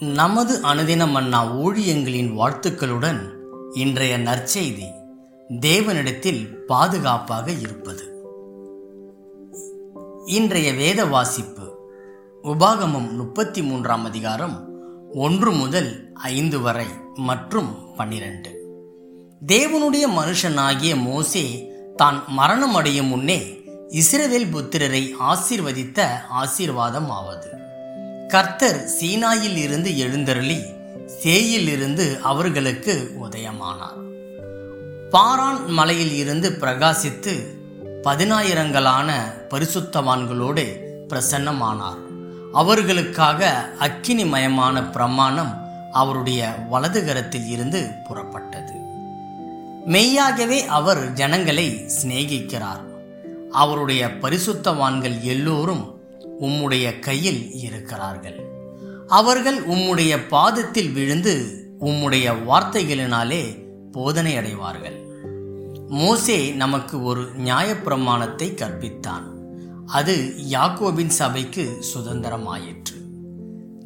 நமது அனுதின மன்னா ஊழியங்களின் வாழ்த்துக்களுடன் இன்றைய நற்செய்தி தேவனிடத்தில் பாதுகாப்பாக இருப்பது. இன்றைய வேத வாசிப்பு உபாகமம் முப்பத்தி மூன்றாம் அதிகாரம் ஒன்று முதல் ஐந்து வரை மற்றும் பன்னிரண்டு. தேவனுடைய மனுஷனாகிய மோசே தான் மரணம் அடையும் முன்னே இஸ்ரவேல் புத்திரரை ஆசீர்வதித்த ஆசீர்வாதம் ஆவது கர்த்தர் சீனாயில் இருந்து எழுந்தருளி சேயில் இருந்து அவர்களுக்கு உதயமானார். பாரான் மலையில் இருந்து பிரகாசித்து பதினாயிரங்களான பரிசுத்தவான்களோடு பிரசன்னமானார். அவர்களுக்காக அக்கினிமயமான பிரமாணம் அவருடைய வலதுகரத்தில் இருந்து புறப்பட்டது. மெய்யாகவே அவர் ஜனங்களை சிநேகிக்கிறார். அவருடைய பரிசுத்தவான்கள் எல்லோரும் உம்முடைய கையில் இருக்கிறார்கள். அவர்கள் உம்முடைய பாதத்தில் விழுந்து உம்முடைய வார்த்தைகளினாலே போதனை அடைவார்கள். மோசே நமக்கு ஒரு நியாயப்பிரமாணத்தை கற்பித்தான். அது யாக்கோபின் சபைக்கு சுதந்திரமாயிற்று.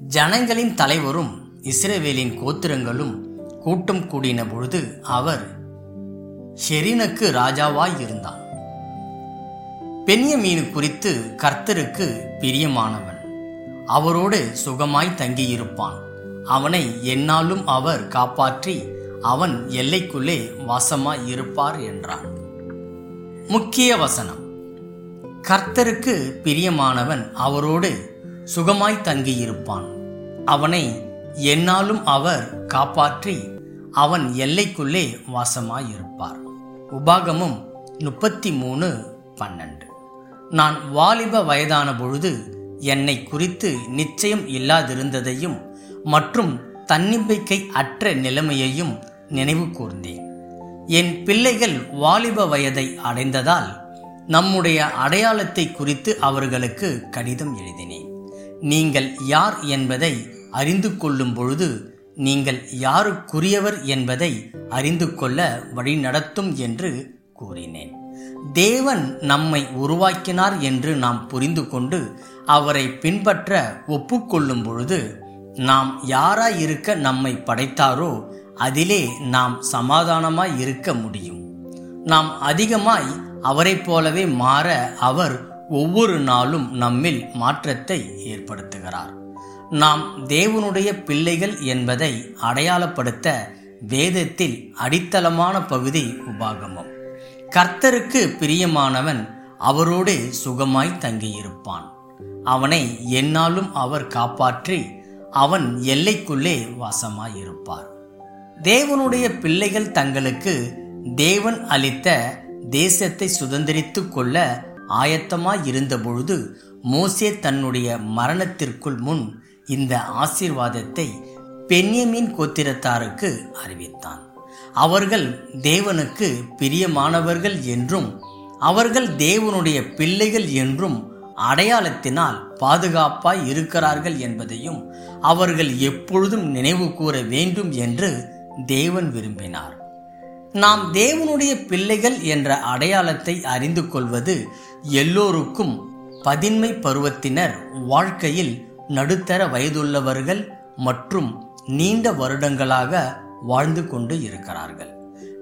ஜனங்களின் தலைவரும் இஸ்ரேவேலின் கோத்திரங்களும் கூட்டம் கூடின பொழுது அவர் ஷெரினுக்கு ராஜாவாய் இருந்தான். பெண்யமீனு குறித்து கர்த்தருக்கு பிரியமானவன். அவரோடு சுகமாய் தங்கியிருப்பான். அவனை என்னாலும் அவர் காப்பாற்றி அவன் எல்லைக்குள்ளே வாசமாய் இருப்பார் என்றான் முக்கிய வசனம். கர்த்தருக்கு பிரியமானவன் அவரோடு சுகமாய் தங்கியிருப்பான். அவனை என்னாலும் அவர் காப்பாற்றி அவன் எல்லைக்குள்ளே வாசமாயிருப்பார் உபாகமும் முப்பத்தி மூணு பன்னெண்டு. நான் வாலிப வயதான பொழுது என்னை குறித்து நிச்சயம் இல்லாதிருந்ததையும் மற்றும் தன்னிம்பிக்கை அற்ற நிலைமையையும் நினைவு கூர்ந்தேன். என் பிள்ளைகள் வாலிப வயதை அடைந்ததால் நம்முடைய அடையாளத்தை குறித்து அவர்களுக்கு கடிதம் எழுதினேன். நீங்கள் யார் என்பதை அறிந்து கொள்ளும் பொழுது நீங்கள் யாருக்குரியவர் என்பதை அறிந்து கொள்ள வழிநடத்தும் என்று கூறினேன். தேவன் நம்மை உருவாக்கினார் என்று நாம் புரிந்து கொண்டு அவரை பின்பற்ற ஒப்புக்கொள்ளும் பொழுது நாம் யாராய் இருக்க நம்மை படைத்தாரோ அதிலே நாம் சமாதானமாய் இருக்க முடியும். நாம் அதிகமாய் அவரைப் போலவே மாற அவர் ஒவ்வொரு நாளும் நம்மில் மாற்றத்தை ஏற்படுத்துகிறார். நாம் தேவனுடைய பிள்ளைகள் என்பதை அடையாளப்படுத்த வேதத்தில் அடித்தளமான பகுதி உபாகமம். கர்த்தருக்கு பிரியமானவன் அவரோடு சுகமாய் தங்கியிருப்பான். அவனை என்னாலும் அவர் காப்பாற்றி அவன் எல்லைக்குள்ளே வாசமாயிருப்பார். தேவனுடைய பிள்ளைகள் தங்களுக்கு தேவன் அளித்த தேசத்தை சுதந்திரித்துக் கொள்ள ஆயத்தமாய் இருந்தபொழுது மோசே தன்னுடைய மரணத்திற்குள் முன் இந்த ஆசீர்வாதத்தை பென்யமின் கோத்திரத்தாருக்கு அறிவித்தான். அவர்கள் தேவனுக்கு பிரியமானவர்கள் என்றும் அவர்கள் தேவனுடைய பிள்ளைகள் என்றும் அடையாளத்தினால் பாதுகாப்பாய் இருக்கிறார்கள் என்பதையும் அவர்கள் எப்பொழுதும் நினைவு கூற வேண்டும் என்று தேவன் விரும்பினார். நாம் தேவனுடைய பிள்ளைகள் என்ற அடையாளத்தை அறிந்து கொள்வது எல்லோருக்கும் பதின்மை பருவத்தினர் வாழ்க்கையில் நடுத்தர வயதுள்ளவர்கள் மற்றும் நீண்ட வருடங்களாக வாழ்ந்து கொண்டு இருக்கிறார்கள்.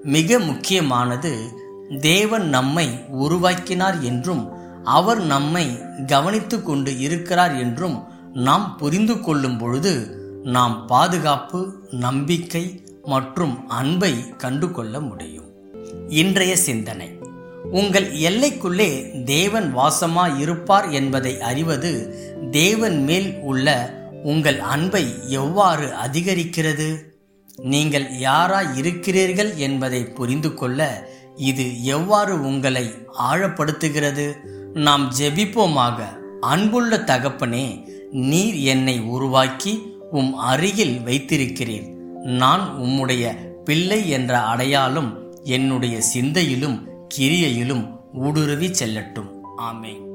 மிக முக்கியமானது தேவன் நம்மை உருவாக்கினார் என்றும் அவர் நம்மை கவனித்து கொண்டு இருக்கிறார் என்றும் நாம் புரிந்து கொள்ளும் பொழுது நாம் பாதுகாப்பு நம்பிக்கை மற்றும் அன்பை கண்டு கொள்ள முடியும். இன்றைய சிந்தனை. உங்கள் எல்லைக்குள்ளே தேவன் வாசமா இருப்பார் என்பதை அறிவது தேவன் மேல் உள்ள உங்கள் அன்பை எவ்வாறு அதிகரிக்கிறது? நீங்கள் யாராய் இருக்கிறீர்கள் என்பதை புரிந்து கொள்ள இது எவ்வாறு உங்களை ஆழப்படுத்துகிறது? நாம் ஜெபிப்போமாக. அன்புள்ள தகப்பனே நீர் என்னை உருவாக்கி உம் அருகில் வைத்திருக்கிறீர். நான் உம்முடைய பிள்ளை என்ற அடையாளம் என்னுடைய சிந்தையிலும் கிரியையிலும் ஊடுருவி செல்லட்டும். ஆமேன்.